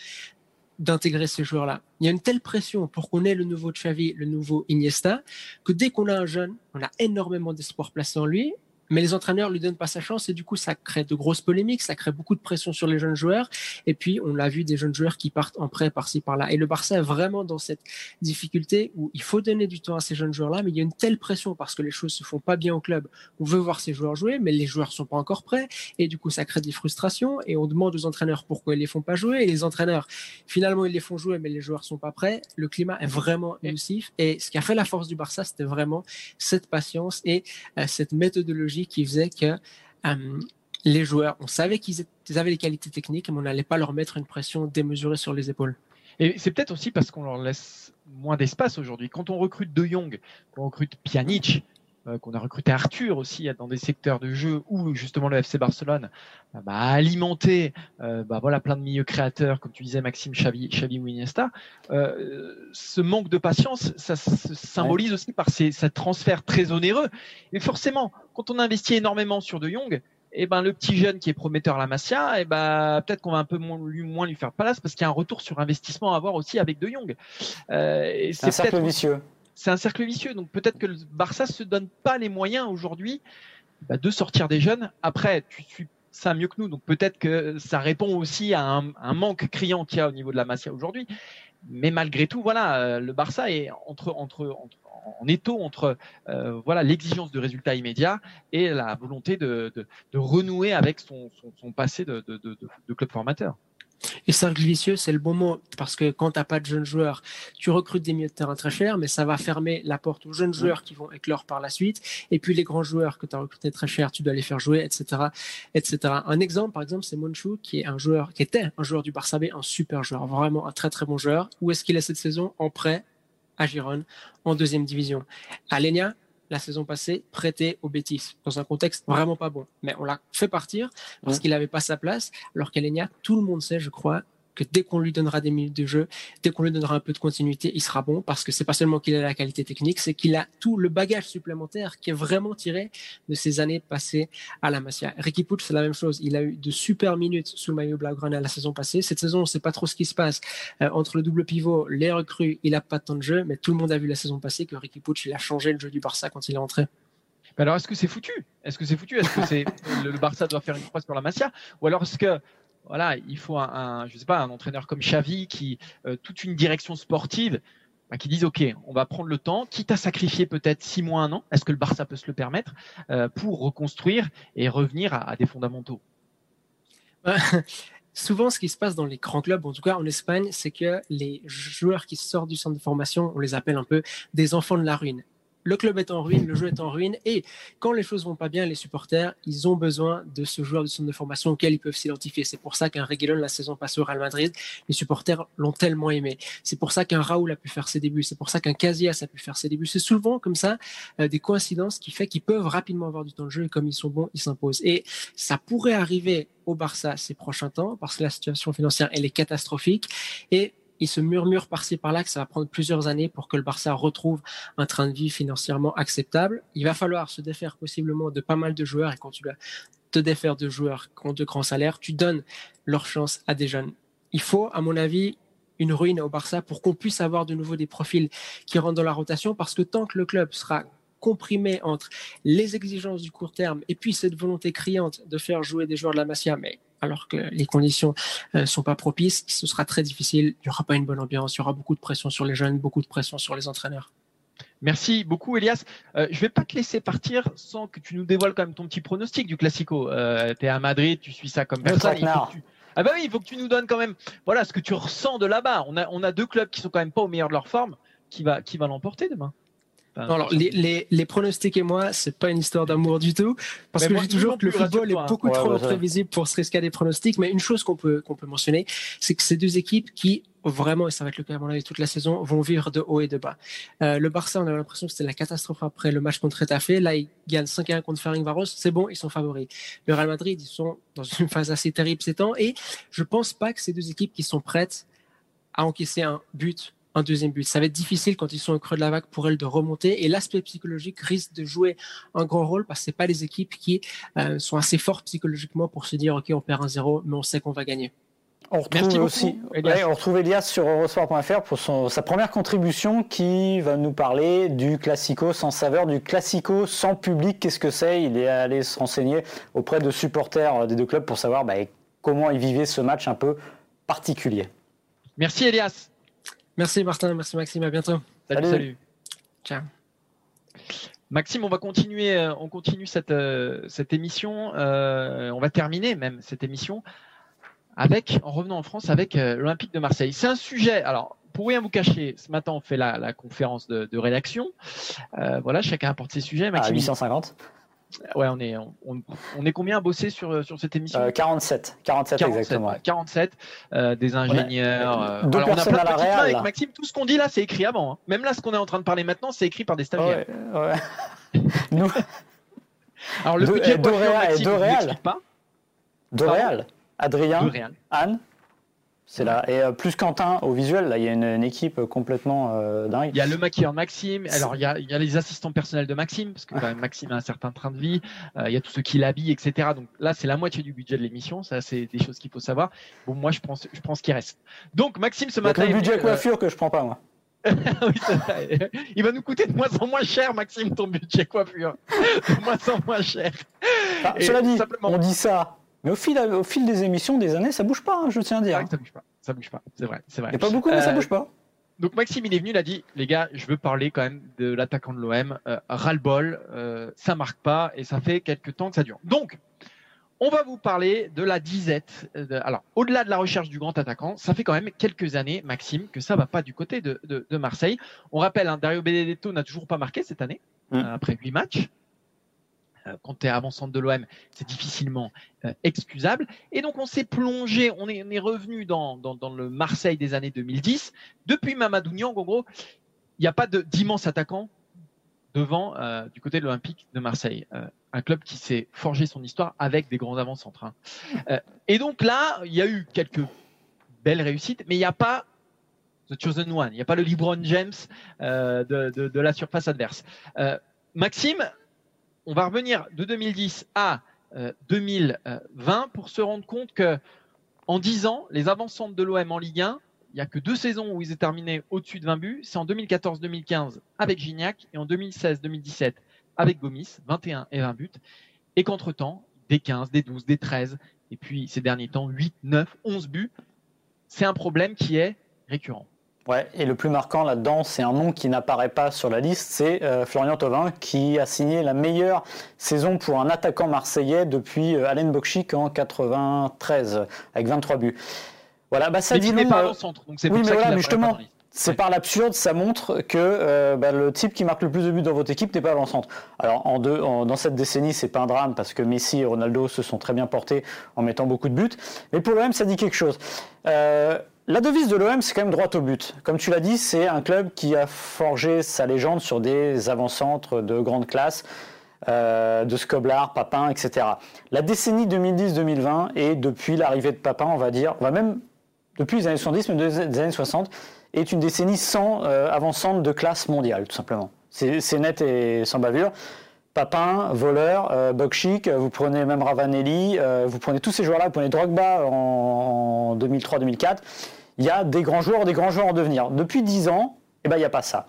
d'intégrer ces joueurs-là. Il y a une telle pression pour qu'on ait le nouveau Xavi, le nouveau Iniesta, que dès qu'on a un jeune, on a énormément d'espoir placé en lui mais les entraîneurs lui donnent pas sa chance et du coup ça crée de grosses polémiques, ça crée beaucoup de pression sur les jeunes joueurs. Et puis on a vu des jeunes joueurs qui partent en prêt par-ci par-là. Et le Barça est vraiment dans cette difficulté où il faut donner du temps à ces jeunes joueurs-là mais il y a une telle pression parce que les choses se font pas bien au club. On veut voir ces joueurs jouer mais les joueurs sont pas encore prêts. Et du coup ça crée des frustrations et on demande aux entraîneurs pourquoi ils les font pas jouer. Et les entraîneurs finalement ils les font jouer mais les joueurs sont pas prêts. Le climat est vraiment émousif et ce qui a fait la force du Barça c'était vraiment cette patience et euh, cette méthodologie qui faisait que euh, les joueurs, on savait qu'ils avaient les qualités techniques, mais on n'allait pas leur mettre une pression démesurée sur les épaules. Et c'est peut-être aussi parce qu'on leur laisse moins d'espace aujourd'hui. Quand on recrute De Jong, qu'on recrute Pjanic, qu'on a recruté Arthur aussi dans des secteurs de jeu où justement le FC Barcelone bah, a alimenté euh, bah, voilà plein de milieux créateurs comme tu disais Maxime Xavi, Xavi ou Iniesta. Euh, ce manque de patience ça se symbolise aussi par ces, ces, transferts très onéreux. Et forcément quand on investit énormément sur De Jong eh ben le petit jeune qui est prometteur à la Masia, eh ben peut-être qu'on va un peu moins lui, moins lui faire place parce qu'il y a un retour sur investissement à avoir aussi avec De Jong. Euh, c'est un cercle vicieux c'est un cercle vicieux. Donc peut-être que le Barça se donne pas les moyens aujourd'hui bah, de sortir des jeunes. Après, tu suis ça mieux que nous, donc peut-être que ça répond aussi à un, manque criant qu'il y a au niveau de la Masia aujourd'hui. mais malgré tout, voilà, le Barça est entre, entre, en étau entre euh, voilà l'exigence de résultats immédiats et la volonté de, de, de renouer avec son, son, son passé de, de, club formateur. Et cercle vicieux, c'est le bon mot, parce que quand tu n'as pas de jeunes joueurs, tu recrutes des milieux de terrain très chers, mais ça va fermer la porte aux jeunes joueurs qui vont éclore par la suite. Et puis les grands joueurs que tu as recrutés très chers, tu dois les faire jouer, etc. etc. Un exemple, par exemple, c'est Monchou, qui est un joueur, qui était un joueur du Barça B, un super joueur, vraiment un très très bon joueur. Où est-ce qu'il est cette saison? En prêt à Gironne en deuxième division. Alenia, la saison passée, prêté au Bétis dans un contexte vraiment pas bon. Mais on l'a fait partir parce qu'il n'avait pas sa place, alors qu'Alenia, tout le monde sait, je crois, dès qu'on lui donnera des minutes de jeu, dès qu'on lui donnera un peu de continuité, il sera bon parce que c'est pas seulement qu'il a la qualité technique, c'est qu'il a tout le bagage supplémentaire qui est vraiment tiré de ses années passées à la Masia. Ricky Puig, c'est la même chose. Il a eu de super minutes sous le maillot blaugrana la saison passée. Cette saison, on sait pas trop ce qui se passe euh, entre le double pivot, les recrues. Il a pas temps de jeu, mais tout le monde a vu la saison passée que Ricky Puig, il a changé le jeu du Barça quand il est entré. alors, est-ce que c'est foutu? Est-ce que c'est foutu? Est-ce que c'est le Barça doit faire une croix sur la Masia? Ou alors est-ce que voilà, il faut un, je sais pas, un entraîneur comme Xavi qui euh, toute une direction sportive bah, qui dise ok, on va prendre le temps, quitte à sacrifier peut-être six mois, un an. Est-ce que le Barça peut se le permettre euh, pour reconstruire et revenir à, des fondamentaux? Souvent, ce qui se passe dans les grands clubs, en tout cas en Espagne, c'est que les joueurs qui sortent du centre de formation, on les appelle un peu des enfants de la ruine le club est en ruine, le jeu est en ruine, et quand les choses vont pas bien, les supporters, ils ont besoin de ce joueur de centre de formation auquel ils peuvent s'identifier. C'est pour ça qu'un Reguilon, la saison passée au Real Madrid, les supporters l'ont tellement aimé. C'est pour ça qu'un Raoul a pu faire ses débuts. C'est pour ça qu'un Casillas a pu faire ses débuts. C'est souvent comme ça euh, des coïncidences qui fait qu'ils peuvent rapidement avoir du temps de jeu et comme ils sont bons, ils s'imposent. Et ça pourrait arriver au Barça ces prochains temps parce que la situation financière elle est catastrophique et il se murmure par-ci par-là que ça va prendre plusieurs années pour que le Barça retrouve un train de vie financièrement acceptable. Il va falloir se défaire possiblement de pas mal de joueurs et quand tu dois te défaire de joueurs qui ont de grands salaires, tu donnes leur chance à des jeunes. Il faut, à mon avis, une ruine au Barça pour qu'on puisse avoir de nouveau des profils qui rentrent dans la rotation parce que tant que le club sera comprimé entre les exigences du court terme et puis cette volonté criante de faire jouer des joueurs de la Masia, mais alors que les conditions ne euh, sont pas propices, ce sera très difficile. Il n'y aura pas une bonne ambiance, il y aura beaucoup de pression sur les jeunes, beaucoup de pression sur les entraîneurs. Merci beaucoup, Elias. Euh, je ne vais pas te laisser partir sans que tu nous dévoiles quand même ton petit pronostic du Classico. Euh, tu es à Madrid, tu suis ça comme personne. Ah bah oui, il faut que tu nous donnes quand même voilà ce que tu ressens de là-bas. On a, on a deux clubs qui sont quand même pas au meilleur de leur forme. Qui va, qui va l'emporter demain? Alors, les, les, les, pronostics et moi, c'est pas une histoire d'amour du tout, parce que je dis toujours que le football est beaucoup trop imprévisible pour se risquer à des pronostics. Mais une chose qu'on peut qu'on peut mentionner, c'est que ces deux équipes qui vraiment, et ça va être le cas à mon avis toute la saison, vont vivre de haut et de bas. Euh, le Barça, on a l'impression que c'était la catastrophe après le match contre Retafe. Là, ils gagnent 5-1 contre Varos. C'est bon, ils sont favoris. Le Real Madrid, ils sont dans une phase assez terrible ces temps. Et je pense pas que ces deux équipes qui sont prêtes à encaisser un but un deuxième but. Ça va être difficile quand ils sont au creux de la vague pour elles de remonter et l'aspect psychologique risque de jouer un grand rôle parce que c'est pas les équipes qui euh, sont assez fortes psychologiquement pour se dire ok on perd un zéro mais on sait qu'on va gagner. On retrouve aussi Elias. on retrouve Elias sur Eurosport.fr pour son, sa première contribution qui va nous parler du classico sans saveur, du classico sans public. Qu'est-ce que c'est? Il est allé se renseigner auprès de supporters des deux clubs pour savoir bah, comment ils vivaient ce match un peu particulier. Merci Elias. Merci Martin, merci Maxime, à bientôt. Salut, salut. Ciao. Maxime, on va continuer, euh, on continue cette, euh, cette émission, euh, on va terminer même cette émission avec, en revenant en France, avec l'Olympique de Marseille. C'est un sujet, alors pour rien vous cacher, ce matin on fait la, conférence de, rédaction. voilà, chacun apporte ses sujets. Maxime, à 850. Ouais, on est, on, est combien à bosser sur, sur cette émission 47. 47, exactement. 47, euh, des ingénieurs. Euh, on a plein de à avec Maxime. Tout ce qu'on dit là, c'est écrit avant. Hein. Même là, ce qu'on est en train de parler maintenant, c'est écrit par des stagiaires. Ouais, Nous... Alors, le budget Doréal. Doréal. Doréal. Adrien. Anne. C'est là. Et euh, plus Quentin au visuel, là, il y a une, équipe complètement euh, dingue. Il y a le maquilleur Maxime. Alors, il y, a, il y, a, les assistants personnels de Maxime, parce que Maxime a un certain train de vie. Euh, il y a tous ceux qui l'habillent, etc. Donc là, c'est la moitié du budget de l'émission. Ça, c'est des choses qu'il faut savoir. Bon, moi, je pense, je pense qu'il reste. Donc, Maxime, ce matin. Le budget coiffure que je prends pas, moi. oui. Il va nous coûter de moins en moins cher, Maxime, ton budget coiffure. De moins en moins cher. cela dit, on dit ça mais au fil, au fil des émissions, des années, ça bouge pas, hein, je tiens à dire. ça bouge pas. Ça bouge pas, c'est vrai, c'est vrai. Il n'y a pas beaucoup, mais ça Euh, bouge pas. Donc Maxime, il est venu, il a dit, les gars, je veux parler quand même de l'attaquant de l'OM. Euh, ras-le-bol, euh, ça marque pas et ça fait quelques temps que ça dure. Donc, on va vous parler de la disette. euh, de- alors, au-delà de la recherche du grand attaquant, ça fait quand même quelques années, Maxime, que ça va pas du côté de, de- de Marseille. On rappelle, hein, Dario Benedetto n'a toujours pas marqué cette année, Mm. euh, après huit matchs. Euh, quand tu es avant-centre de l'OM, c'est difficilement euh, excusable. Et donc, on s'est plongé, on est, revenu dans, le Marseille des années 2010. Depuis Mamadou Niang, en gros, il n'y a pas d'immense attaquant devant euh, du côté de l'Olympique de Marseille. Un club qui s'est forgé son histoire avec des grands avant-centres. hein. Et donc là, il y a eu quelques belles réussites, mais il n'y a pas The Chosen One, il n'y a pas le LeBron James de, la surface adverse. Maxime, on va revenir de 2010 à euh, 2020 pour se rendre compte que en 10 ans, les avant-centres de l'OM en Ligue 1, il n'y a que deux saisons où ils ont terminé au-dessus de 20 buts. C'est en 2014-2015 avec Gignac et en 2016-2017 avec Gomis, 21 et 20 buts. Et qu'entre-temps, des 15, des 12, des 13, et puis ces derniers temps, 8, 9, 11 buts. C'est un problème qui est récurrent. Ouais, et le plus marquant là-dedans, c'est un nom qui n'apparaît pas sur la liste, c'est euh, Florian Thauvin qui a signé la meilleure saison pour un attaquant marseillais depuis euh, Alain Bokchik en 93 avec 23 buts. Voilà, bah ça mais dit long, pas euh. Donc c'est oui, mais ça voilà, mais justement. C'est Ouais. par l'absurde, ça montre que euh, bah, le type qui marque le plus de buts dans votre équipe n'est pas avant-centre. Alors en deux, en- dans cette décennie, c'est pas un drame parce que Messi et Ronaldo se sont très bien portés en mettant beaucoup de buts. Mais pour l'OM, ça dit quelque chose. Euh, la devise de l'OM, c'est quand même droit au but. Comme tu l'as dit, c'est un club qui a forgé sa légende sur des avant-centres de grande classe. euh, de Scoblar, Papin, etc. La décennie 2010-2020 et depuis l'arrivée de Papin, on va dire, on va même depuis les années 70, mais des années 60, est une décennie sans euh, avant-centre de classe mondiale, tout simplement. C'est net et sans bavure. Papin, voleur, euh, Bokchik, euh, vous prenez même Ravanelli, euh, vous prenez tous ces joueurs-là, vous prenez Drogba en, en 2003-2004. Il y a des grands joueurs, des grands joueurs en devenir. Depuis 10 ans, eh ben, il n'y a pas ça.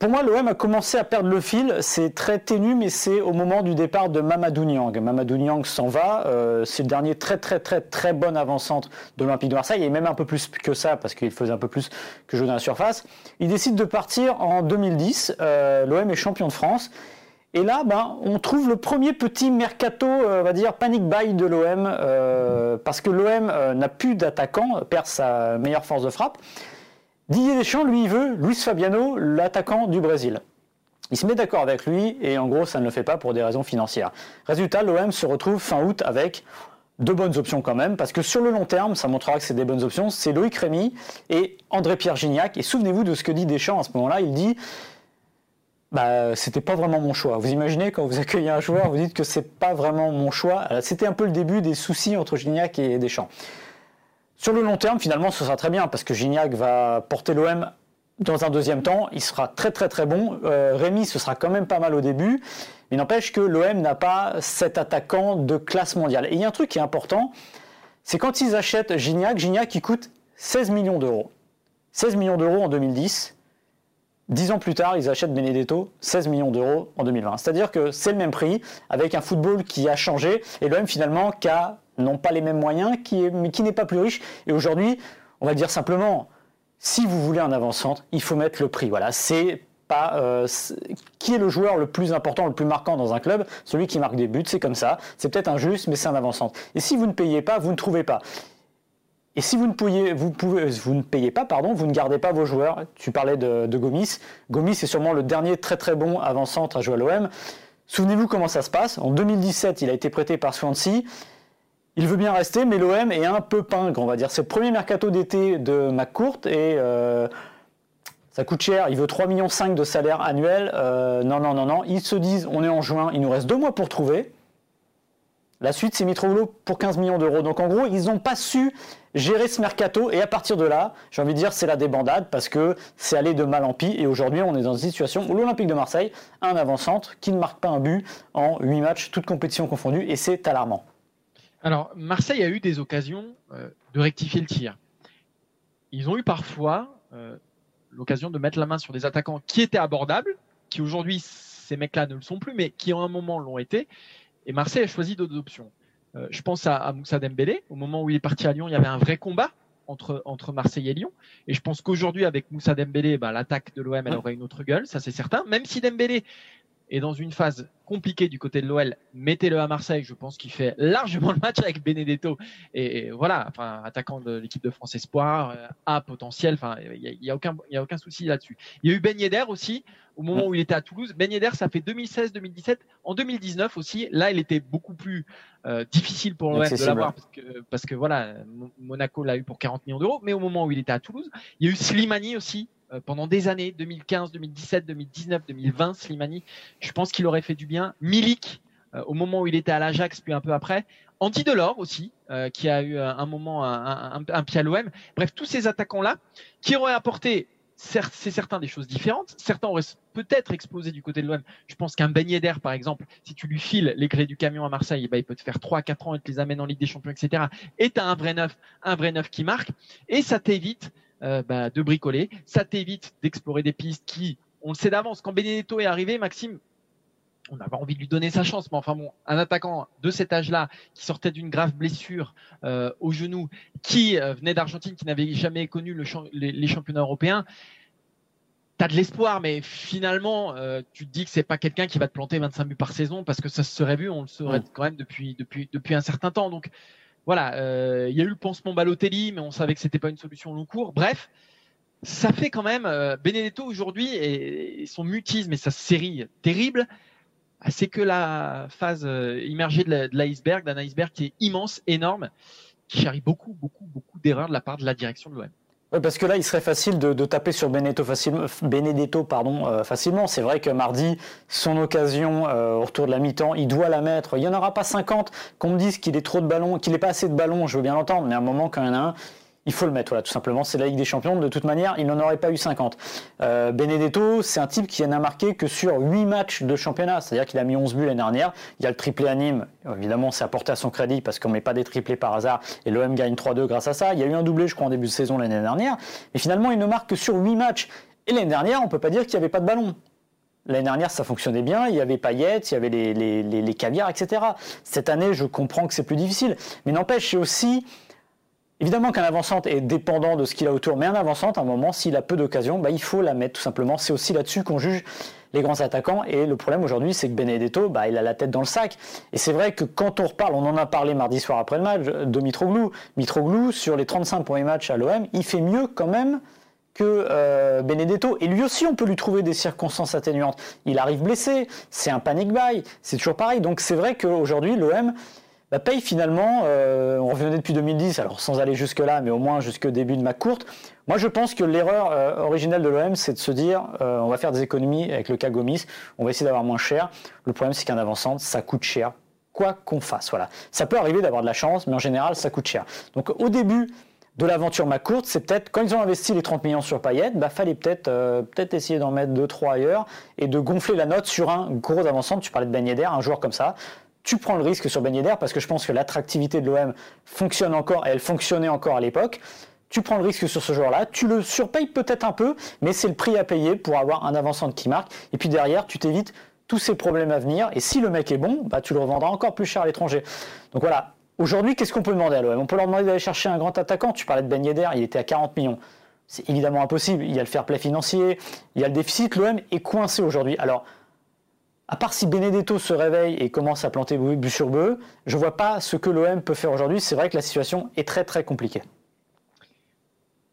Pour moi, l'OM a commencé à perdre le fil. C'est très ténu, mais c'est au moment du départ de Mamadou Niang. Mamadou Niang s'en va. euh, c'est le dernier très, très, très, très bon avant-centre de l'Olympique de Marseille, et même un peu plus que ça, parce qu'il faisait un peu plus que jouer dans la surface. Il décide de partir en 2010. Euh, L'OM est champion de France. Et là, ben, on trouve le premier petit mercato, euh, on va dire, panic buy de l'OM, euh, parce que l'OM euh, n'a plus d'attaquant, perd sa meilleure force de frappe. Didier Deschamps, lui, il veut Luis Fabiano, l'attaquant du Brésil. Il se met d'accord avec lui et en gros, ça ne le fait pas pour des raisons financières. Résultat, l'OM se retrouve fin août avec deux bonnes options quand même, parce que sur le long terme, ça montrera que c'est des bonnes options. C'est Loïc Rémy et André-Pierre Gignac. Et souvenez-vous de ce que dit Deschamps à ce moment-là. Il dit bah, c'était pas vraiment mon choix. Vous imaginez quand vous accueillez un joueur, vous dites que c'est pas vraiment mon choix. C'était un peu le début des soucis entre Gignac et Deschamps. Sur le long terme, finalement, ce sera très bien parce que Gignac va porter l'OM dans un deuxième temps. Il sera très très très bon. Euh, Rémi, ce sera quand même pas mal au début. Mais n'empêche que l'OM n'a pas cet attaquant de classe mondiale. Et il y a un truc qui est important, c'est quand ils achètent Gignac, Gignac qui coûte 16 millions d'euros. 16 millions d'euros en 2010. Dix ans plus tard, ils achètent Benedetto 16 millions d'euros en 2020. C'est-à-dire que c'est le même prix, avec un football qui a changé, et l'OM finalement qui a non pas les mêmes moyens, qui mais qui n'est pas plus riche. Et aujourd'hui, on va dire simplement, si vous voulez un avant-centre, il faut mettre le prix. Voilà, c'est pas euh, qui est le joueur le plus important, le plus marquant dans un club, celui qui marque des buts, c'est comme ça. C'est peut-être injuste, mais c'est un avant-centre. Et si vous ne payez pas, vous ne trouvez pas. Et si vous ne, vous, pouvez, ne payez pas, pardon, vous ne gardez pas vos joueurs. Tu parlais de, de Gomis. Gomis est sûrement le dernier très très bon avant-centre à jouer à l'OM. Souvenez-vous comment ça se passe. En 2017, il a été prêté par Swansea. Il veut bien rester, mais l'OM est un peu pingre, on va dire. C'est le premier mercato d'été de McCourt et euh, ça coûte cher. Il veut 3,5 millions de salaire annuel. Euh, non, non, non, non. Ils se disent, on est en juin, il nous reste deux mois pour trouver. La suite, c'est Mitroglou pour 15 millions d'euros. Donc en gros, ils n'ont pas su gérer ce mercato. Et à partir de là, j'ai envie de dire, c'est la débandade parce que c'est allé de mal en pis. Et aujourd'hui, on est dans une situation où l'Olympique de Marseille a un avant-centre qui ne marque pas un but en 8 matchs, toutes compétitions confondues. Et c'est alarmant. Alors, Marseille a eu des occasions euh, de rectifier le tir. Ils ont eu parfois euh, l'occasion de mettre la main sur des attaquants qui étaient abordables, qui aujourd'hui, ces mecs-là ne le sont plus, mais qui en un moment l'ont été. Et Marseille a choisi d'autres options. Euh, je pense à, à Moussa Dembélé. Au moment où il est parti à Lyon, il y avait un vrai combat entre, entre Marseille et Lyon. Et je pense qu'aujourd'hui, avec Moussa Dembélé, bah, l'attaque de l'OM, elle aurait une autre gueule, ça c'est certain. Même si Dembélé est dans une phase compliquée du côté de l'OL, mettez-le à Marseille. Je pense qu'il fait largement le match avec Benedetto. Et, voilà, enfin, attaquant de l'équipe de France Espoir, euh, à potentiel. Enfin, il n'y a, aucun, y a aucun souci là-dessus. Il y a eu Ben Yedder aussi, au moment où il était à Toulouse. Ben Yedder, ça fait 2016-2017. En 2019 aussi, là, il était beaucoup plus euh, difficile pour l'OM de l'avoir parce que, parce que voilà, Monaco l'a eu pour 40 millions d'euros. Mais au moment où il était à Toulouse, il y a eu Slimani aussi, pendant des années, 2015, 2017, 2019, 2020, Slimani, je pense qu'il aurait fait du bien. Milik, euh, au moment où il était à l'Ajax, puis un peu après. Andy Delors aussi, euh, qui a eu un moment un, pied à l'OM. Bref, tous ces attaquants-là, qui auraient apporté, c'est certain, des choses différentes. Certains auraient peut-être explosé du côté de l'OM. Je pense qu'un Ben d'air, par exemple, si tu lui files les clés du camion à Marseille, eh ben, il peut te faire 3-4 ans et te les amène en Ligue des Champions, etc. Et tu un vrai neuf, un vrai neuf qui marque. Et ça t'évite euh, bah, de bricoler. Ça t'évite d'explorer des pistes qui, on le sait d'avance, quand Benedetto est arrivé, Maxime, on avait envie de lui donner sa chance, mais enfin bon, un attaquant de cet âge-là, qui sortait d'une grave blessure euh, au genou, qui euh, venait d'Argentine, qui n'avait jamais connu le les, championnats européens, tu as de l'espoir, mais finalement, tu te dis que c'est pas quelqu'un qui va te planter 25 buts par saison, parce que ça se serait vu, on le saurait quand même depuis, depuis, depuis un certain temps. Donc, voilà, euh, il y a eu le pansement Balotelli, mais on savait que c'était pas une solution long cours. Bref, ça fait quand même euh, Benedetto aujourd'hui et, son mutisme et sa série terrible, ah, c'est que la phase euh, immergée de l'iceberg, d'un iceberg qui est immense, énorme, qui charrie beaucoup, beaucoup, beaucoup d'erreurs de la part de la direction de l'OM. Parce que là, il serait facile de, taper sur Benedetto, Benedetto pardon, euh, facilement. C'est vrai que mardi, son occasion euh, au retour de la mi-temps, il doit la mettre. Il n'y en aura pas 50. Qu'on me dise qu'il est trop de ballons, qu'il n'est pas assez de ballons, je veux bien l'entendre, mais à un moment, quand il y en a un, il faut le mettre, voilà, tout simplement. C'est la Ligue des Champions. De toute manière, il n'en aurait pas eu 50. Euh, Benedetto, c'est un type qui n'a marqué que sur 8 matchs de championnat. C'est-à-dire qu'il a mis 11 buts l'année dernière. Il y a le triplé à Nîmes. Évidemment, c'est apporté à son crédit parce qu'on ne met pas des triplés par hasard. Et l'OM gagne 3-2 grâce à ça. Il y a eu un doublé, je crois, en début de saison l'année dernière. Mais finalement, il ne marque que sur 8 matchs. Et l'année dernière, on ne peut pas dire qu'il n'y avait pas de ballon. L'année dernière, ça fonctionnait bien. Il y avait Payet, il y avait les, les, les, les caviars, etc. Cette année, je comprends que c'est plus difficile. Mais n'empêche, c'est aussi Évidemment qu'un avant-centre est dépendant de ce qu'il a autour, mais un avant-centre, à un moment, s'il a peu d'occasions, bah, il faut la mettre tout simplement. C'est aussi là-dessus qu'on juge les grands attaquants. Et le problème aujourd'hui, c'est que Benedetto, bah, il a la tête dans le sac. Et c'est vrai que quand on reparle, on en a parlé mardi soir après le match, de Mitroglou. Mitroglou, sur les 35 premiers matchs à l'OM, il fait mieux quand même que euh, Benedetto. Et lui aussi, on peut lui trouver des circonstances atténuantes. Il arrive blessé, c'est un panic buy, c'est toujours pareil. Donc c'est vrai qu'aujourd'hui, l'OM bah, paye finalement, euh, on revenait depuis 2010, alors sans aller jusque-là, mais au moins jusqu'au début de ma courte. Moi, je pense que l'erreur euh, originelle de l'OM, c'est de se dire euh, on va faire des économies avec le cas Gomis, on va essayer d'avoir moins cher. Le problème, c'est qu'un avançant, ça coûte cher, quoi qu'on fasse. Voilà. Ça peut arriver d'avoir de la chance, mais en général, ça coûte cher. Donc, au début de l'aventure ma courte, c'est peut-être quand ils ont investi les 30 millions sur Payet, bah fallait peut-être peut-être essayer d'en mettre 2 3 ailleurs et de gonfler la note sur un gros avançant. Tu parlais de Ben un joueur comme ça tu prends le risque sur Ben parce que je pense que l'attractivité de l'OM fonctionne encore et elle fonctionnait encore à l'époque. Tu prends le risque sur ce joueur-là, tu le surpayes peut-être un peu, mais c'est le prix à payer pour avoir un avançant qui marque. Et puis derrière, tu t'évites tous ces problèmes à venir. Et si le mec est bon, bah, tu le revendras encore plus cher à l'étranger. Donc voilà. Aujourd'hui, qu'est-ce qu'on peut demander à l'OM On peut leur demander d'aller chercher un grand attaquant. Tu parlais de Ben Yedder, il était à 40 millions. C'est évidemment impossible. Il y a le fair play financier, il y a le déficit. L'OM est coincé aujourd'hui. Alors, à part si Benedetto se réveille et commence à planter but sur bœuf, je ne vois pas ce que l'OM peut faire aujourd'hui. C'est vrai que la situation est très très compliquée.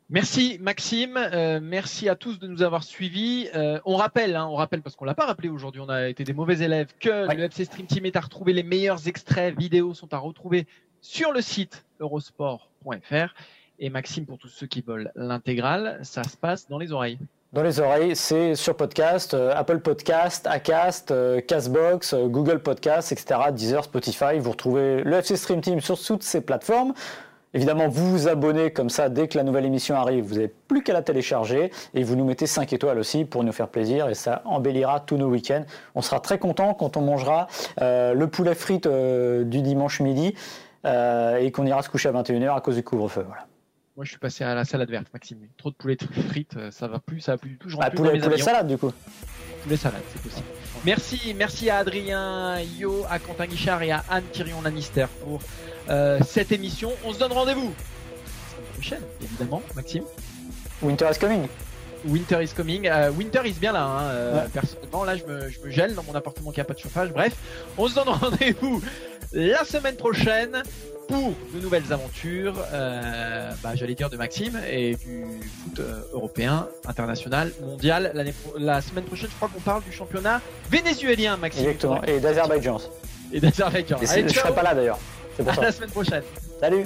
Merci Maxime, euh, merci à tous de nous avoir suivis. Euh, on rappelle, hein, on rappelle parce qu'on l'a pas rappelé aujourd'hui, on a été des mauvais élèves, que le FC Stream Team est à retrouver. Les meilleurs extraits vidéo sont à retrouver sur le site eurosport.fr. Et Maxime, pour tous ceux qui veulent l'intégrale, ça se passe dans les oreilles. Dans les oreilles, c'est sur podcast, euh, Apple Podcast, Acast, euh, Castbox, euh, Google Podcast, etc., Deezer, Spotify. Vous retrouvez le FC Stream Team sur toutes ces plateformes. Évidemment, vous vous abonnez comme ça dès que la nouvelle émission arrive. Vous n'avez plus qu'à la télécharger et vous nous mettez 5 étoiles aussi pour nous faire plaisir et ça embellira tous nos week-ends. On sera très content quand on mangera le poulet frites du dimanche midi et qu'on ira se coucher à 21h à cause du couvre-feu. Moi, je suis passé à la salade verte, Maxime. Trop de poulet frites, euh, ça va plus, ça va plus du tout. Bah, poulet, poulet salade, du coup. Poulet salade, c'est possible. Merci, merci à Adrien Yo, à Quentin Guichard et à Anne Thirion Lannister pour euh, cette émission. On se donne rendez-vous prochaine, évidemment, Maxime. Winter is coming. Winter is coming. Euh, winter is bien là. Hein, Personnellement, là, je me, je me, gèle dans mon appartement qui a pas de chauffage. Bref, on se donne rendez-vous la semaine prochaine pour de nouvelles aventures, euh, bah, j'allais dire de Maxime et du foot euh, européen, international, mondial. La semaine prochaine, je crois qu'on parle du championnat vénézuélien, Maxime. Exactement, et d'Azerbaïdjan. Et d'Azerbaïdjan. Je ne serai pas là d'ailleurs. À la semaine prochaine. Salut.